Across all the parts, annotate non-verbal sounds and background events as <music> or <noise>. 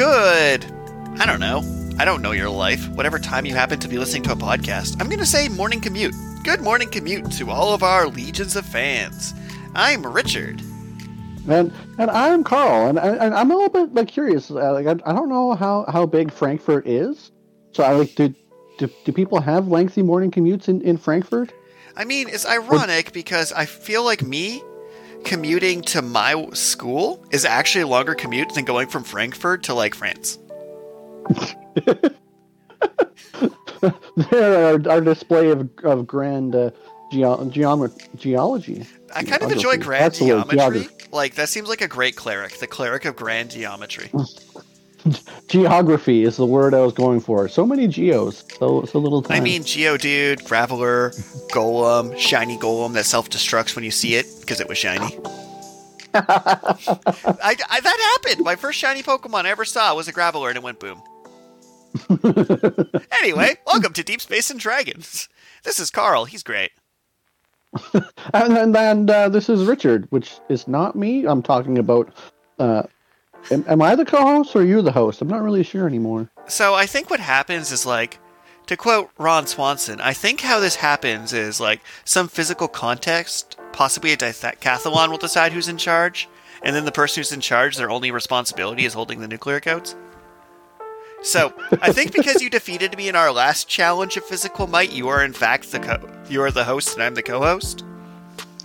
good. I don't know. I don't know your life. Whatever time you happen to be listening to a podcast, I'm going to say morning commute. Good morning commute to all of our legions of fans. I'm Richard. And and I'm Carl, and, and I'm a little bit like curious. Uh, like I, I don't know how, how big Frankfurt is. So I like do, do do people have lengthy morning commutes in, in Frankfurt? I mean, it's ironic because I feel like me commuting to my school is actually a longer commute than going from Frankfurt to like France. <laughs> there, our, our display of, of grand uh, geo- geomet- geology. I kind of enjoy grand geometry. Like that seems like a great cleric, the cleric of grand geometry. <laughs> <laughs> Geography is the word I was going for. So many geos, so so little time. I mean, Geodude, Graveler, Golem, Shiny Golem that self destructs when you see it because it was shiny. <laughs> I, I, that happened. My first shiny Pokemon I ever saw was a Graveler, and it went boom. <laughs> anyway, welcome to Deep Space and Dragons. This is Carl. He's great. and and, and uh, this is Richard, which is not me. I'm talking about. Uh, am, am I the co-host or are you the host? I'm not really sure anymore. So I think what happens is like, to quote Ron Swanson, I think how this happens is like some physical context, possibly a decathlon will decide who's in charge, and then the person who's in charge, their only responsibility is holding the nuclear codes. So I think <laughs> because you defeated me in our last challenge of physical might, you are in fact the co- you are the host and I'm the co-host. <laughs>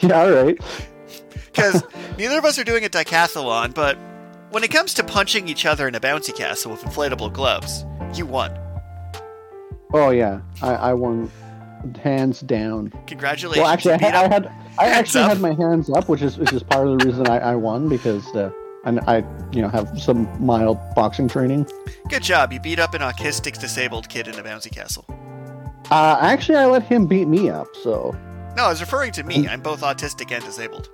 yeah, all right. Because neither of us are doing a decathlon, but when it comes to punching each other in a bouncy castle with inflatable gloves, you won. Oh yeah, I, I won hands down. Congratulations! Well, actually, I, I, had I actually up. had my hands up, which is which is part of the reason I, I won because. Uh, and I, you know, have some mild boxing training. Good job. You beat up an autistic disabled kid in a bouncy castle. Uh, actually, I let him beat me up. So. No, I was referring to me. I'm both autistic and disabled.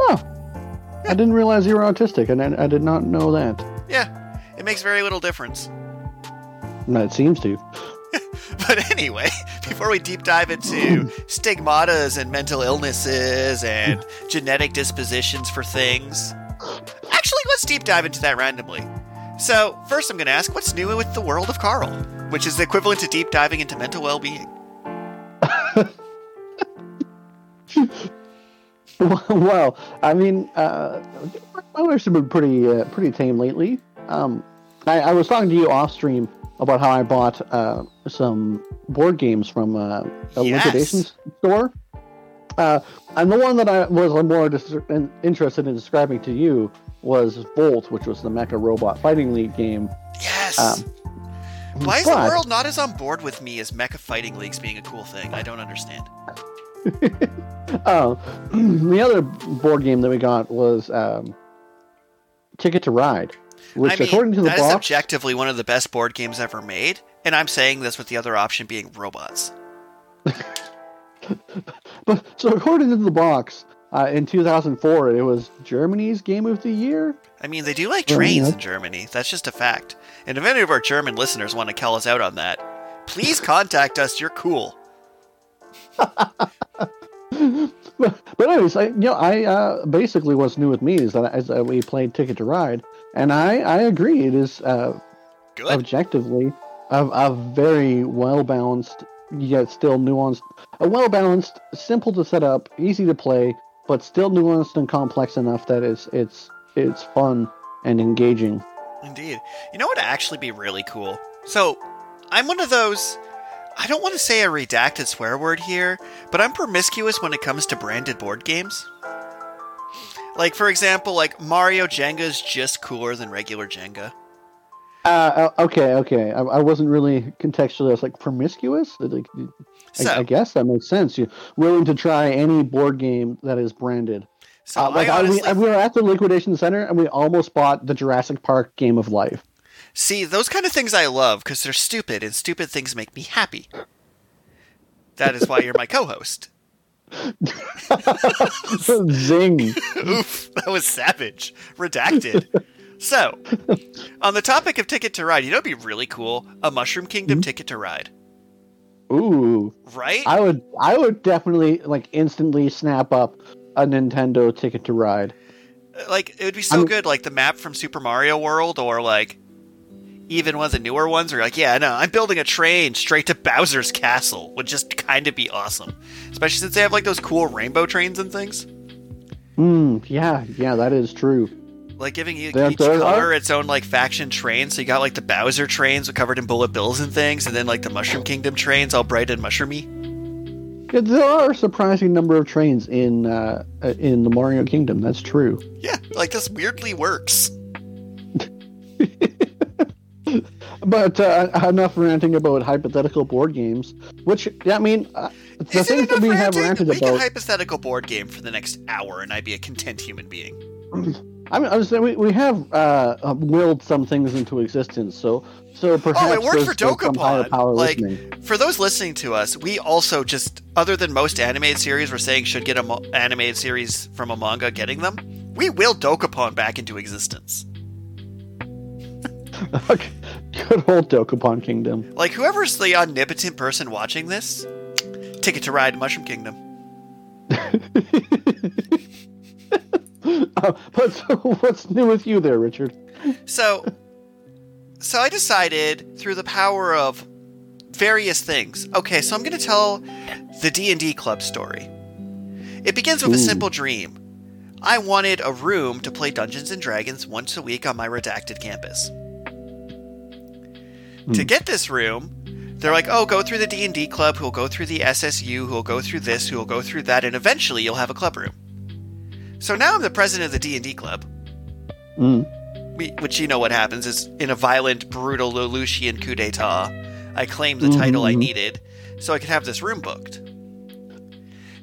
Oh. I didn't realize you were autistic, and I, I, did not know that. Yeah, it makes very little difference. No, it seems to. <laughs> but anyway, <laughs> before we deep dive into <laughs> stigmatas and mental illnesses and genetic dispositions for things, Actually, let's deep dive into that randomly. So, first I'm going to ask what's new with the world of Carl, which is the equivalent to deep diving into mental well being. <laughs> well, I mean, uh, my life has been pretty uh, pretty tame lately. Um, I, I, was talking to you off stream about how I bought uh, some board games from uh, a yes. liquidation store. Uh, and the one that I was more dis- interested in describing to you was Volt, which was the Mecha Robot Fighting League game. Yes. Um, Why is but, the world not as on board with me as Mecha Fighting Leagues being a cool thing? I don't understand. <laughs> oh, <clears throat> the other board game that we got was um, Ticket to Ride, which, I mean, according to the that box, is objectively one of the best board games ever made, and I'm saying this with the other option being robots. <laughs> but so according to the box, uh, in 2004, it was Germany's Game of the Year. I mean, they do like trains in Germany. That's just a fact. And if any of our German listeners want to call us out on that, please contact us. You're cool. <laughs> but, but anyways, I, you know, I uh, basically what's new with me is that as uh, we played Ticket to Ride, and I I agree it is uh, objectively a, a very well balanced yet still nuanced, a well balanced, simple to set up, easy to play, but still nuanced and complex enough that it's it's it's fun and engaging. Indeed. You know what would actually be really cool? So, I'm one of those I don't want to say a redacted swear word here, but I'm promiscuous when it comes to branded board games. Like for example, like Mario Jenga is just cooler than regular Jenga. Uh, uh, okay, okay. I, I, wasn't really contextually. like promiscuous. Like, so, I, I, guess that makes sense. You're willing to try any board game that is branded. So uh, like honestly, we, we were at the liquidation center and we almost bought the Jurassic Park Game of Life. See, those kind of things I love because they're stupid, and stupid things make me happy. That is why you're my co-host. <laughs> Zing! <laughs> Oof, that was savage. Redacted. So, on the topic of Ticket to Ride, you know, it'd be really cool a Mushroom Kingdom mm-hmm. Ticket to Ride. Ooh, right? I would, I would definitely like instantly snap up a Nintendo Ticket to Ride. Like it would be so I'm, good, like the map from Super Mario World, or like even one of the newer ones. Where you're like, yeah, no, I'm building a train straight to Bowser's castle. Would just kind of be awesome, especially since they have like those cool rainbow trains and things. Hmm. Yeah. Yeah. That is true. Like giving each color its own like faction train. So you got like the Bowser trains covered in bullet bills and things, and then like the Mushroom Kingdom trains all bright and mushroomy. There are a surprising number of trains in uh, in the Mario Kingdom. That's true. Yeah, like this weirdly works. <laughs> but uh, enough ranting about hypothetical board games. Which yeah, I mean, uh, the Is things that we have ranted Make about. A hypothetical board game for the next hour, and I'd be a content human being. <clears throat> I mean, I was saying we, we have uh, willed some things into existence, so so perhaps oh, it worked for Dokapon. Like listening. for those listening to us, we also just other than most animated series, we're saying should get an mo- animated series from a manga getting them. We willed Dokapon back into existence. <laughs> Good old Dokapon Kingdom. Like whoever's the omnipotent person watching this, ticket to ride Mushroom Kingdom. <laughs> uh, but so what's new with you there, Richard? So, so I decided through the power of various things. Okay, so I'm going to tell the D and D club story. It begins with Ooh. a simple dream. I wanted a room to play Dungeons and Dragons once a week on my redacted campus. Mm. To get this room, they're like, "Oh, go through the D&D club, who'll go through the SSU, who'll go through this, who'll go through that, and eventually you'll have a club room." So now I'm the president of the D&D club. Mm. We, which you know what happens is in a violent, brutal Lelouchian coup d'etat, I claim the mm-hmm. title I mm-hmm. needed so I could have this room booked.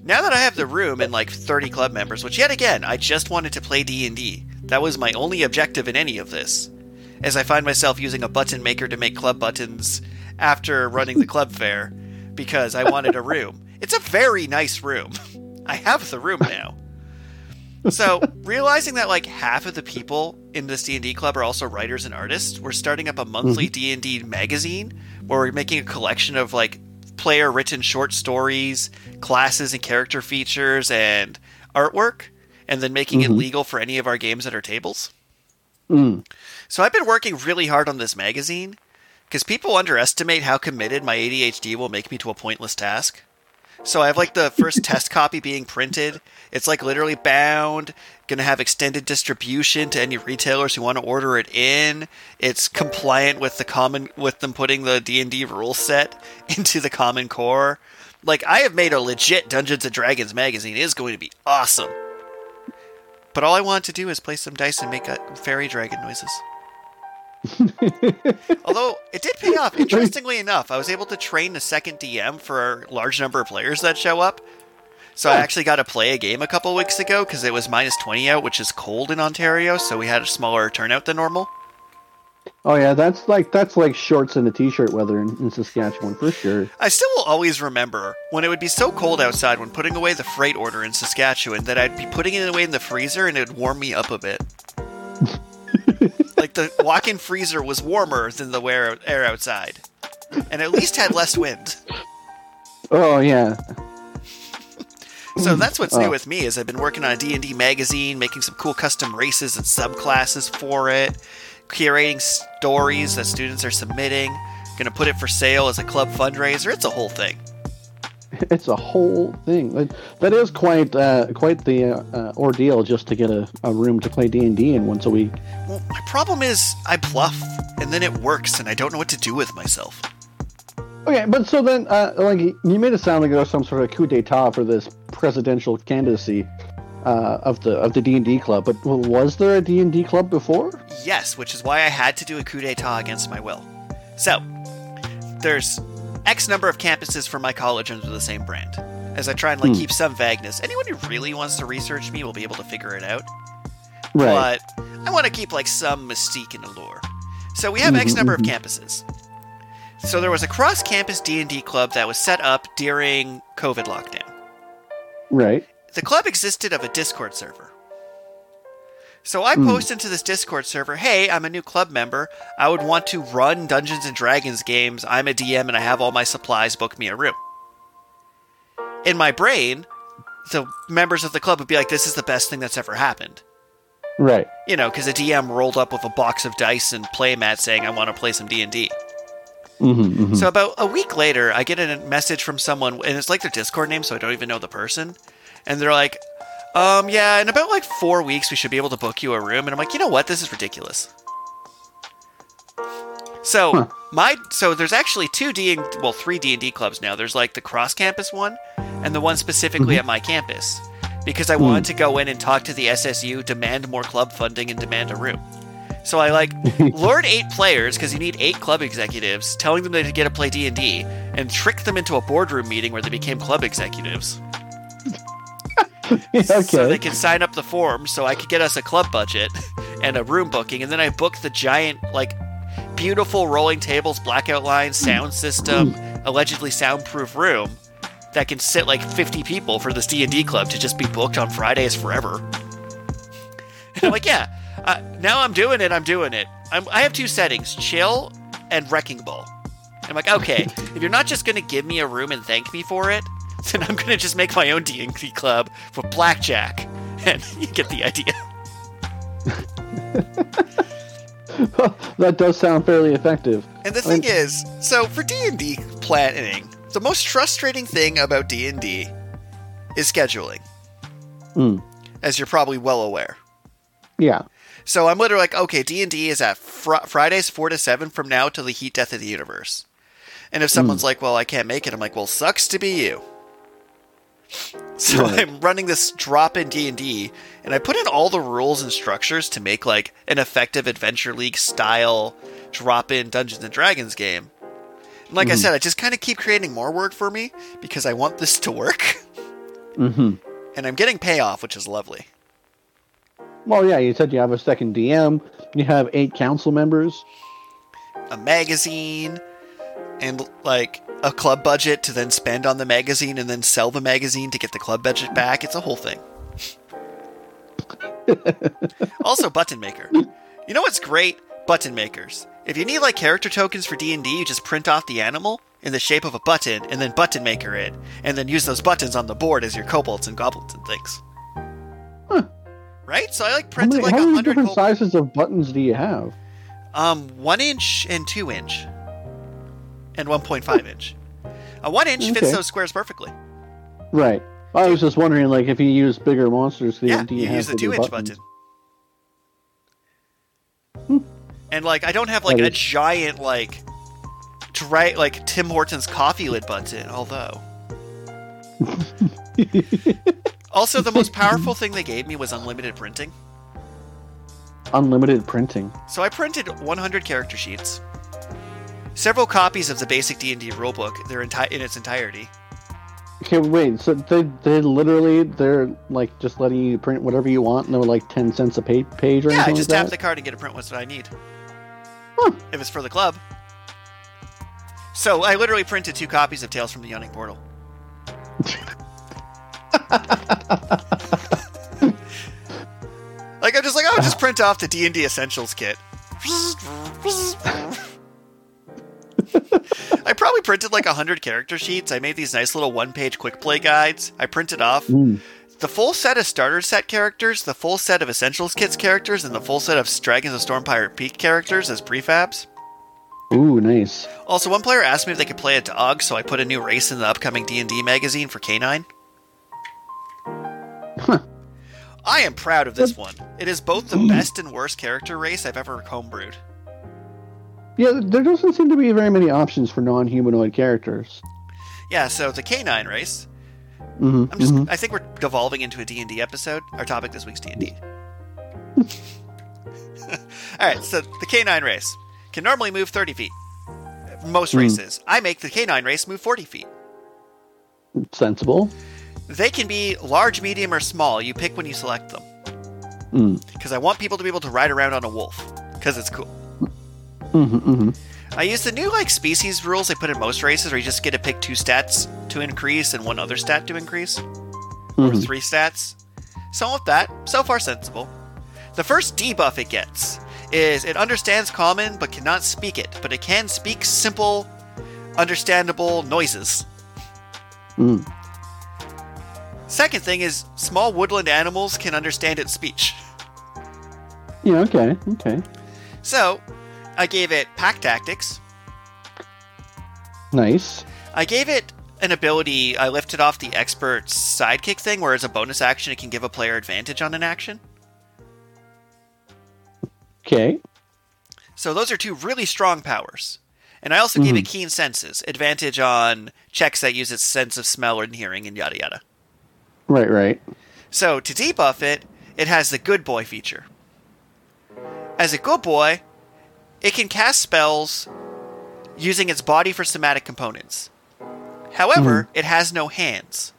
Now that I have the room and like 30 club members, which yet again, I just wanted to play D&D. That was my only objective in any of this. As I find myself using a button maker to make club buttons after running the club fair because I wanted a <laughs> room. It's a very nice room. I have the room now so realizing that like half of the people in this d&d club are also writers and artists we're starting up a monthly mm-hmm. d&d magazine where we're making a collection of like player written short stories classes and character features and artwork and then making mm-hmm. it legal for any of our games at our tables mm. So i've been working really hard on this magazine because people underestimate how committed my adhd will make me to a pointless task so I have like the first <laughs> test copy being printed. It's like literally bound, going to have extended distribution to any retailers who want to order it in. It's compliant with the common with them putting the D&D rule set <laughs> into the common core. Like I have made a legit Dungeons and Dragons magazine. It is going to be awesome. But all I want to do is play some dice and make fairy dragon noises. <laughs> Although it did pay off. <laughs> Interestingly enough, I was able to train a second DM for a large number of players that show up. So I actually got to play a game a couple weeks ago because it was minus 20 out, which is cold in Ontario, so we had a smaller turnout than normal. Oh yeah, that's like that's like shorts and a t-shirt weather in, in, Saskatchewan for sure. I still will always remember when it would be so cold outside when putting away the freight order in Saskatchewan that I'd be putting it away in the freezer and it'd warm me up a bit. <laughs> like the walk-in freezer was warmer than the air outside, and at least had less wind. Oh yeah. so that's what's new oh. with me is I've been working on a D&D magazine, making some cool custom races and subclasses for it, curating stories that students are submitting, going to put it for sale as a club fundraiser. It's a whole thing. <laughs> it's a whole thing. That is quite uh, quite the uh, ordeal just to get a, a room to play D and D in once a week. Well, my problem is I bluff and then it works, and I don't know what to do with myself. Okay, but so then, uh, like you made it sound like there was some sort of coup d'état for this presidential candidacy uh, of the of the D and D club. But was there a D and D club before? Yes, which is why I had to do a coup d'état against my will. So there's X number of campuses for my college under the same brand. As I try and like hmm. keep some vagueness. Anyone who really wants to research me will be able to figure it out. Right. But I want to keep like some mystique and allure. So we have X mm-hmm, number of mm-hmm. campuses. So there was a cross-campus D&D club that was set up during COVID lockdown. Right. The club existed of a Discord server. So I mm. post into this Discord server, hey, I'm a new club member. I would want to run Dungeons and Dragons games. I'm a DM and I have all my supplies. Book me a room. In my brain, the members of the club would be like, this is the best thing that's ever happened. Right. You know, because a DM rolled up with a box of dice and playmat saying, "I want to play some D and D." Mm-hmm, mm-hmm. So about a week later, I get a message from someone, and it's like their Discord name, so I don't even know the person. And they're like, um, yeah, in about like four weeks, we should be able to book you a room. And I'm like, you know what? This is ridiculous. So Huh. my so there's actually two D and well three D and D clubs now. There's like the cross campus one, and the one specifically at my campus, because I wanted to go in and talk to the SSU, demand more club funding, and demand a room. So I like <laughs> lured eight players because you need eight club executives, telling them they get to play D and D, and tricked them into a boardroom meeting where they became club executives. <laughs> okay. So they can sign up the form so I could get us a club budget <laughs> and a room booking. And then I booked the giant, like, beautiful rolling tables, blackout lines, sound system, allegedly soundproof room that can sit like 50 people for this D&D club to just be booked on Fridays forever. And <laughs> I'm like, yeah, uh, now I'm doing it, I'm doing it. I'm, I have two settings, chill and wrecking ball. I'm like, okay, if you're not just going to give me a room and thank me for it, <laughs> then I'm going to just make my own D&D club for blackjack. <laughs> And you get the idea. <laughs> that does sound fairly effective. And the I mean- thing is, so for D&D planning, the most frustrating thing about D&D is scheduling, Mm. as you're probably well aware. Yeah. So I'm literally like, okay, D&D is at fr- Fridays 4 to 7 from now till the heat death of the universe. And if someone's like, well, I can't make it, I'm like, well, sucks to be you. <laughs> So Right. I'm running this drop in D&D and I put in all the rules and structures to make like an effective adventure league style drop in Dungeons and Dragons game. And like I Mhm. said, I just kind of keep creating more work for me because I want this <laughs> to work Mm-hmm. and I'm getting payoff, which is lovely. Well, yeah, you said you have a second DM. You have eight council members. a magazine and like a club budget to then spend on the magazine and then sell the magazine to get the club budget back. It's a whole thing. <laughs> also button maker. You know what's great? Button makers. If you need like character tokens for D&D, you just print off the animal in the shape of a button and then button maker it and then use those buttons on the board as your kobolds and goblins and things. Huh. Right? So I like How printed many, like how a many hundred different kobolds. sizes of buttons do you have? Um, one inch and two inch, and one point five inch. A one inch fits those squares perfectly. Right. I was just wondering, like, if you use bigger monsters, Yeah, do you use the two inch buttons? button. And like, I don't have like That a is- giant like, dry like Tim Hortons coffee lid button. Although, <laughs> also the most powerful thing they gave me was unlimited printing. Unlimited printing. So I printed 100 character sheets, several copies of the basic D&D rulebook, their enti- in its entirety. Okay, wait. So they they literally they're like just letting you print whatever you want, and they're like ten cents a page, page or Yeah, I anything just like tap that. the card and get a print what I need. Huh. If it's for the club. So I literally printed two copies of Tales from the Yawning Portal. <laughs> like I'm just like, oh, just print off the D and D Essentials kit. <laughs> <laughs> I probably printed like hundred character sheets. I made these nice little one-page quick play guides. I printed off Mm. the full set of starter set characters, the full set of Essentials kits characters, and the full set of Dragons of Storm Pirate Peak characters as prefabs. Ooh, nice. Also, one player asked me if they could play a dog, so I put a new race in the upcoming D&D magazine for Canine. Huh. I am proud of this one. It is both the best and worst character race I've ever homebrewed. Yeah, there doesn't seem to be very many options for non-humanoid characters. Yeah, so the Canine race. hmm I'm just I think we're devolving into a D&D episode. Our topic this week's D&D. <laughs> All right, so the Canine race can normally move 30 feet. Most Hmm. races. I make the Canine race move 40 feet. Sensible. They can be large, medium, or small. You pick when you select them. Mm. Because I want people to be able to ride around on a wolf. Because it's cool. Hmm hmm I use the new like species rules they put in most races, where you just get to pick two stats to increase and one other stat to increase, or Mhm. three stats. So with that, so far sensible. The first debuff it gets is it understands common but cannot speak it, but it can speak simple, understandable noises. Mm. Second thing is small woodland animals can understand its speech. Yeah, okay, okay. So, I gave it pack tactics. Nice. I gave it an ability. I lifted off the expert sidekick thing, where as a bonus action, it can give a player advantage on an action. Okay. So those are two really strong powers. And I also gave it mm-hmm. keen senses, advantage on checks that use its sense of smell and hearing, and yada yada. Right, right. So to debuff it, it has the good boy feature. As a good boy, it can cast spells using its body for somatic components. However, hmm. it has no hands.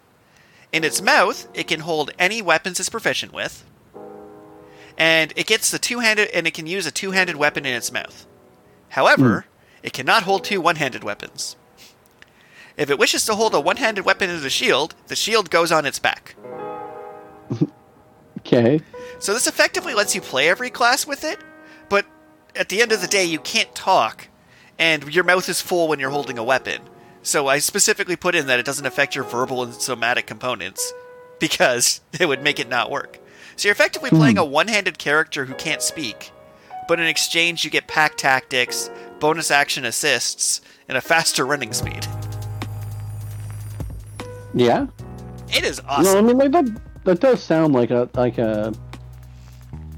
In its mouth, it can hold any weapons it's proficient with, and it gets the two-handed and it can use a two-handed weapon in its mouth. However, hmm. it cannot hold two one-handed weapons. If it wishes to hold a one-handed weapon as a shield, the shield goes on its back. <laughs> Okay. So this effectively lets you play every class with it, at the end of the day, you can't talk, and your mouth is full when you're holding a weapon. So I specifically put in that it doesn't affect your verbal and somatic components <laughs> because it would make it not work. So you're effectively hmm. playing a one-handed character who can't speak, but in exchange you get pack tactics, bonus action assists, and a faster running speed. <laughs> Yeah. It is awesome. No. I mean like that. That does sound like a like a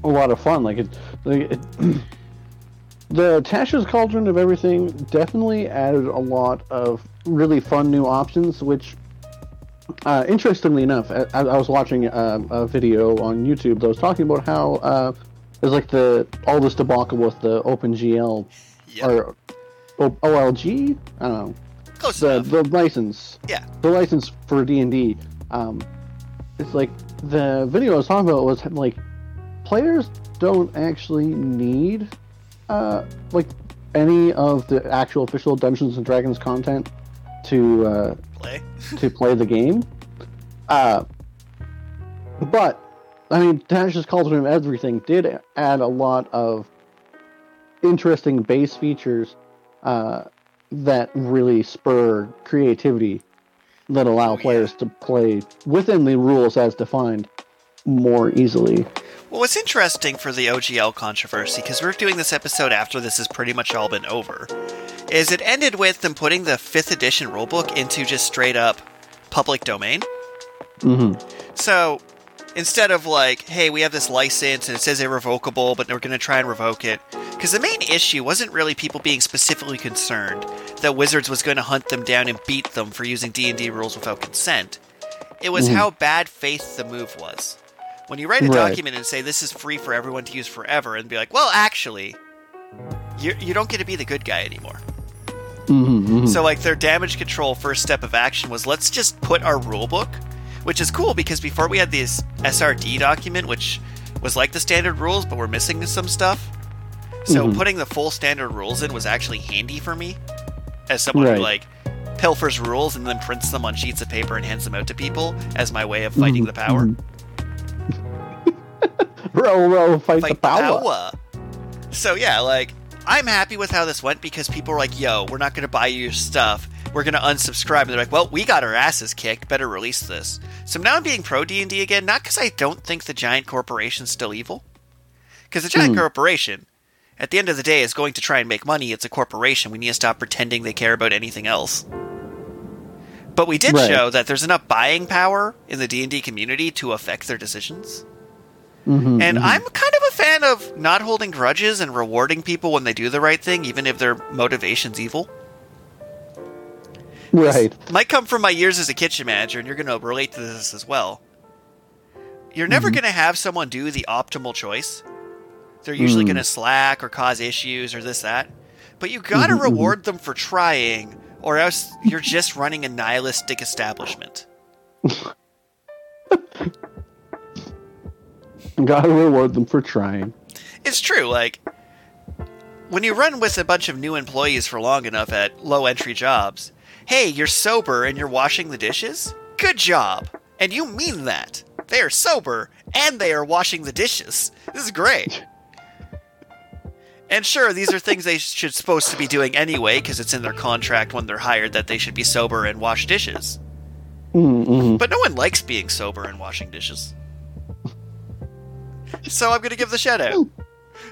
a lot of fun. Like it, like it <clears throat> the Tasha's Cauldron of everything definitely added a lot of really fun new options. Which, uh, interestingly enough, I, I was watching a, a video on YouTube that was talking about how uh, there's like the all this debacle with the OpenGL Yep. or O- OLG. I don't know Close the enough. the license Yeah. the license for D and D. Um, it's like the video I was talking about was like players don't actually need uh like any of the actual official Dungeons and Dragons content to uh, Play. to play the game. Uh, but I mean, Tasha's Cauldron of Everything did add a lot of interesting base features uh, that really spur creativity that allow Oh, yeah. players to play within the rules as defined more easily. Well, what's interesting for the OGL controversy, because we're doing this episode after this has pretty much all been over, is it ended with them putting the 5th edition rulebook into just straight up public domain. hmm So instead of like, hey, we have this license and it says irrevocable, but we're going to try and revoke it, because the main issue wasn't really people being specifically concerned that Wizards was going to hunt them down and beat them for using D&D rules without consent. It was Mhm. how bad faith the move was. When you write a Right. document and say this is free for everyone to use forever, and be like, well, actually, you you don't get to be the good guy anymore. hmm So like their damage control first step of action was let's just put our rulebook, which is cool because before we had this SRD document which was like the standard rules but we're missing some stuff. So Mhm. putting the full standard rules in was actually handy for me as someone who like pilfers rules and then prints them on sheets of paper and hands them out to people as my way of fighting the power. <laughs> Row, row, fight, Fight the power. power. So yeah, like I'm happy with how this went because people were like, "Yo, we're not going to buy your stuff. We're going to unsubscribe." And they're like, "Well, we got our asses kicked. Better release this." So now I'm being pro D and D again, not because I don't think the giant corporation's still evil, because the giant Hmm. corporation, at the end of the day, is going to try and make money. It's a corporation. We need to stop pretending they care about anything else. But we did Right. show that there's enough buying power in the D and D community to affect their decisions. Mhm, And mhm. I'm kind of a fan of not holding grudges and rewarding people when they do the right thing, even if their motivation's evil. right. Might come from my years as a kitchen manager, and you're going to relate to this as well. You're never Mhm. going to have someone do the optimal choice. They're usually Mm. going to slack or cause issues or this, that. But you got to Mhm, mhm. reward them for trying, or else you're just running a nihilistic establishment. <laughs> Gotta reward them for trying. It's true. Like when you run with a bunch of new employees for long enough at low entry jobs, hey, you're sober and you're washing the dishes. Good job, and you mean that. They are sober and they are washing the dishes. This is great. And sure, these are things they should supposed to be doing anyway because it's in their contract when they're hired that they should be sober and wash dishes. Mm-hmm. But no one likes being sober and washing dishes. So I'm going to give the shout out.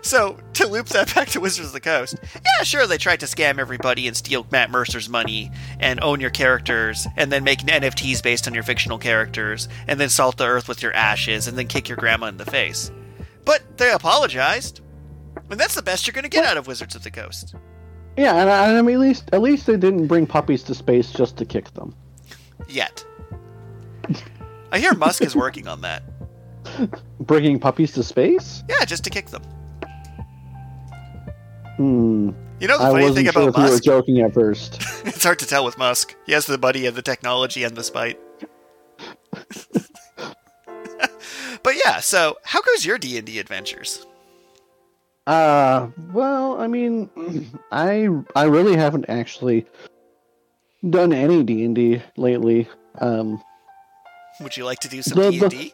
So to loop that <laughs> back to Wizards of the Coast, yeah, sure, they tried to scam everybody and steal Matt Mercer's money and own your characters, and then make NFTs based on your fictional characters, and then salt the earth with your ashes, and then kick your grandma in the face. But they apologized, and that's the best you're going to get out of Wizards of the Coast. Yeah, and, uh, and I mean, at least at least they didn't bring puppies to space just to kick them. Yet. I hear Musk is working on that. Bringing puppies to space? Yeah, just to kick them. Hmm. You know the I funny wasn't thing sure about if you were joking at first. <laughs> it's hard to tell with Musk. He has the buddy and the technology and the spite. <laughs> but yeah, so how goes your D and D adventures? Uh, well, I mean, <clears throat> I I really haven't actually done any D and D lately. Um, Would you like to do some D and D?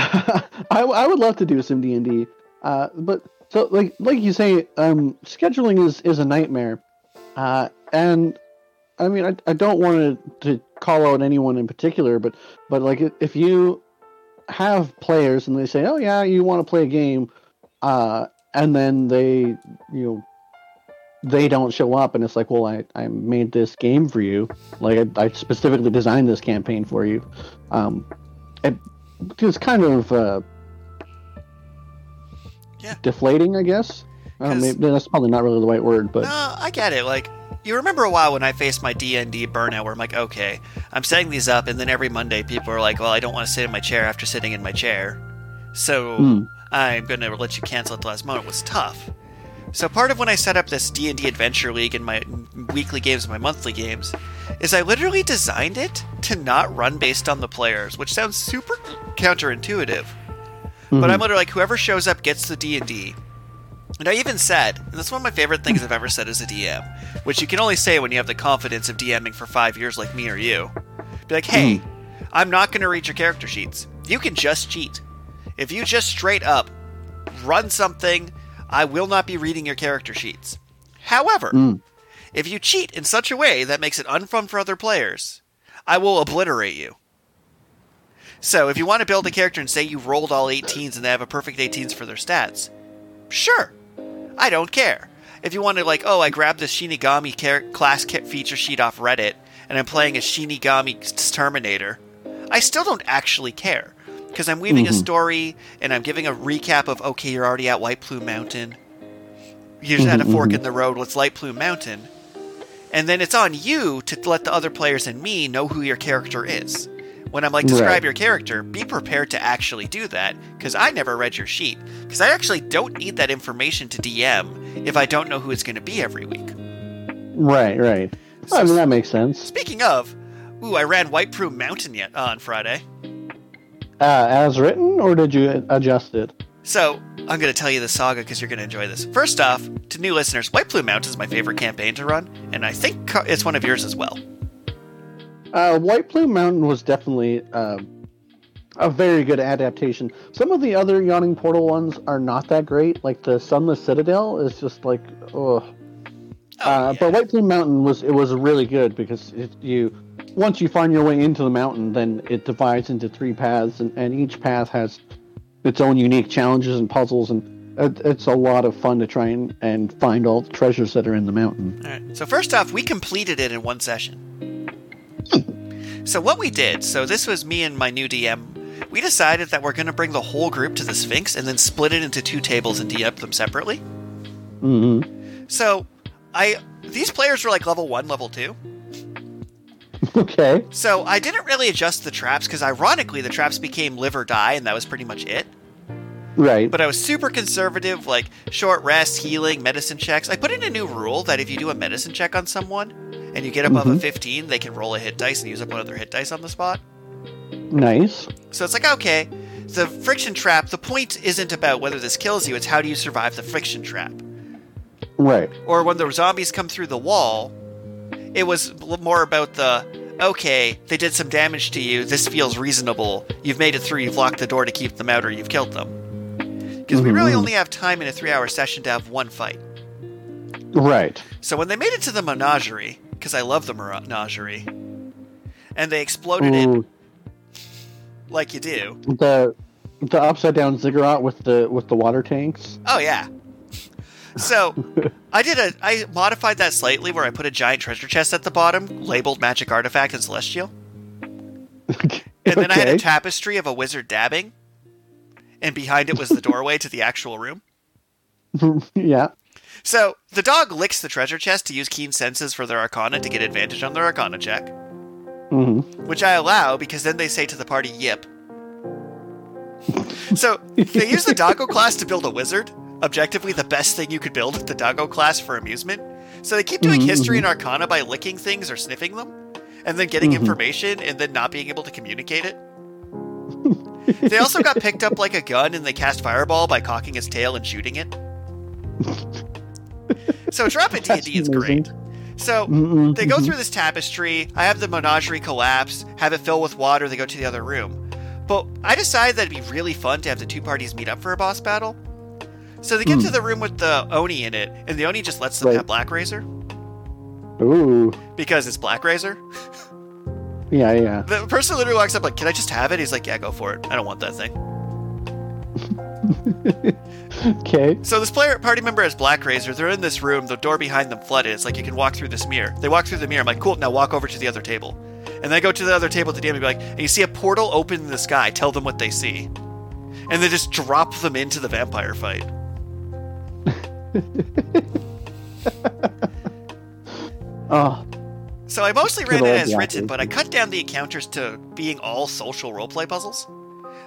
<laughs> I I would love to do some D and D. Uh, but so like like you say, um, scheduling is is a nightmare. Uh, and I mean, I I don't want to to call out anyone in particular, but but like if- you have players and they say, oh yeah, you want to play a game, uh, and then they you know they don't show up and it's like well i, I made this game for you like I, I specifically designed this campaign for you um it's kind of uh Yeah. deflating i guess I don't know, 'Cause- maybe that's probably not really the right word but No, I get it. Like you remember a while when I faced my D and D burnout, where I'm like, okay, I'm setting these up, and then every Monday people are like, well, I don't want to sit in my chair after sitting in my chair, so Hmm. I'm going to let you cancel at the last moment. It was tough. So part of when I set up this D and D Adventure League and my weekly games and my monthly games is I literally designed it to not run based on the players, which sounds super counterintuitive. But Mhm. I'm literally like, whoever shows up gets the D and D. And I even said, and that's one of my favorite things I've ever said as a DM, which you can only say when you have the confidence of DMing for five years like me or you. Be like, hey, I'm not going to read your character sheets. You can just cheat. If you just straight up run something, I will not be reading your character sheets. However, Mm. If you cheat in such a way that makes it unfun for other players, I will obliterate you. So if you want to build a character and say you rolled all 18s and they have a perfect 18s for their stats, sure. I don't care. If you want to like, oh, I grabbed this Shinigami char- class feature sheet off Reddit and I'm playing a Shinigami Terminator, I still don't actually care because I'm weaving a Mhm. story and I'm giving a recap of okay, you're already at White Plume Mountain. You just had a fork mhm. in the road with Light Plume Mountain. And then it's on you to let the other players and me know who your character is. When I'm like, describe Right. your character, be prepared to actually do that, because I never read your sheet. Because I actually don't need that information to DM if I don't know who it's going to be every week. right right So- i mean that makes sense Speaking of, ooh, I ran White Plume Mountain yet on Friday. uh, as written or did you adjust it So I'm going to tell you the saga because you're going to enjoy this. First off, to new listeners, White Plume Mountain is my favorite campaign to run, and I think it's one of yours as well. Uh, White Plume Mountain was definitely uh, a very good adaptation. Some of the other Yawning Portal ones are not that great. Like the Sunless Citadel is just like, ugh. Oh, uh, yeah. But White Plume Mountain was it was really good because it, you once you find your way into the mountain, then it divides into three paths, and, and each path has its own unique challenges and puzzles, and it, it's a lot of fun to try and, and find all the treasures that are in the mountain. All right. So first off, we completed it in one session. so what we did, so this was me and my new DM. We decided that we're going to bring the whole group to the Sphinx and then split it into two tables and DM them separately. Mm-hmm. So I these players were like level one, level two. <laughs> Okay. So I didn't really adjust the traps because ironically the traps became live or die, and that was pretty much it. Right. But I was super conservative, like short rest, healing, medicine checks. I put in a new rule that if you do a medicine check on someone and you get above a Mhm. 15, they can roll a hit dice and use up one of their hit dice on the spot. nice. So it's like, okay, the friction trap, the point isn't about whether this kills you, it's how do you survive the friction trap. Right. Or when the zombies come through the wall, it was more about the, okay, they did some damage to you, this feels reasonable. You've made it through, you've locked the door to keep them out, or you've killed them. Because we really Mhm. only have time in a three hour session to have one fight. Right. So when they made it to the menagerie, because I love the menagerie, and they exploded it like you do, the the upside down ziggurat with the with the water tanks. Oh yeah. So I did a I modified that slightly where I put a giant treasure chest at the bottom, labeled magic artifact and celestial. And then I had a tapestry of a wizard dabbing. And behind it was the doorway to the actual room. <laughs> yeah. So the dog licks the treasure chest to use keen senses for their arcana to get advantage on their arcana check. Mm-hmm. Which I allow because then they say to the party, yip. so they use the <laughs> doggo class to build a wizard. Objectively, the best thing you could build with the doggo class for amusement. So they keep doing Mhm, history and arcana by licking things or sniffing them, and then getting Mhm. information and then not being able to communicate it. they also got picked up like a gun and they cast fireball by cocking its tail and shooting it. so drop it D&D is great. So they go through this tapestry. I have the menagerie collapse, have it fill with water. They go to the other room. But I decided that it'd be really fun to have the two parties meet up for a boss battle. So they get Hmm. to the room with the Oni in it, and the Oni just lets them Right. have Blackrazor Ooh. because it's Blackrazor. <laughs> Yeah, yeah. The person literally walks up like, "Can I just have it?" He's like, "Yeah, go for it. I don't want that thing." <laughs> Okay. So this player party member has Blackrazor. They're in this room. The door behind them flooded. It's like you can walk through this mirror. They walk through the mirror. I'm like, cool. Now walk over to the other table. And they go to the other table to DM and be like, and you see a portal open in the sky. Tell them what they see. And they just drop them into the vampire fight. Oh, <laughs> So I mostly ran it as written, but I cut down the encounters to being all social roleplay puzzles.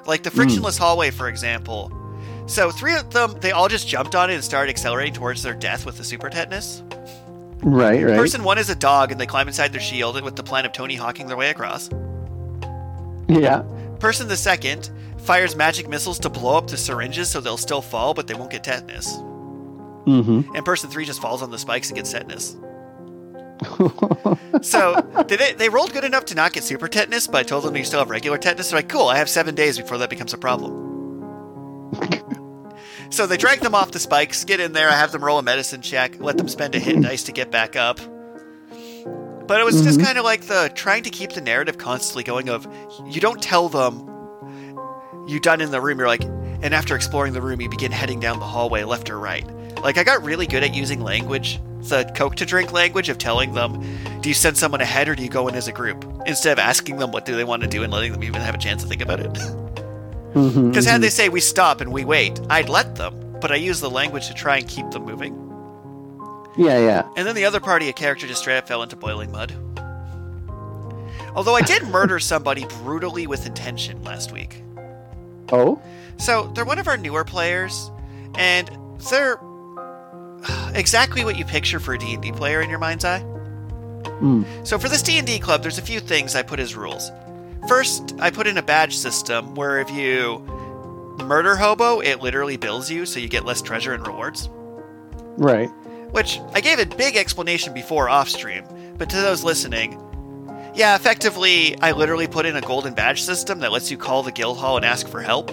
Like the Hmm. frictionless hallway, for example. So three of them, they all just jumped on it and started accelerating towards their death with the super tetanus. right, right. Person one is a dog, and they climb inside their shield with the plan of Tony Hawking their way across. Yeah. Person the second fires magic missiles to blow up the syringes so they'll still fall, but they won't get tetanus. Mm-hmm. And person three just falls on the spikes and gets tetanus. <laughs> So they, they, they rolled good enough to not get super tetanus, but I told them you still have regular tetanus. They're like, cool, I have seven days before that becomes a problem. <laughs> so they drag them off the spikes, get in there, I have them roll a medicine check, let them spend a hit dice to get back up. But it was just Mhm. kind of like the trying to keep the narrative constantly going of you don't tell them you done in the room, you're like, and after exploring the room, you begin heading down the hallway, left or right. Like, I got really good at using language, the Coke to drink language of telling them, do you send someone ahead or do you go in as a group? Instead of asking them what do they want to do and letting them even have a chance to think about it. Because had mhm. they say we stop and we wait, I'd let them, but I use the language to try and keep them moving. Yeah, yeah. And then the other party, a character just straight up fell into boiling mud. Although I did murder <laughs> somebody brutally with intention last week. Oh? So they're one of our newer players, and they're <sighs> exactly what you picture for a D&D player in your mind's eye. Mm. So for this D&D club, there's a few things I put as rules. First, I put in a badge system where if you murder hobo, it literally bills you, so you get less treasure and rewards. Right. Which I gave a big explanation before off stream, but to those listening, yeah, effectively, I literally put in a golden badge system that lets you call the guild hall and ask for help.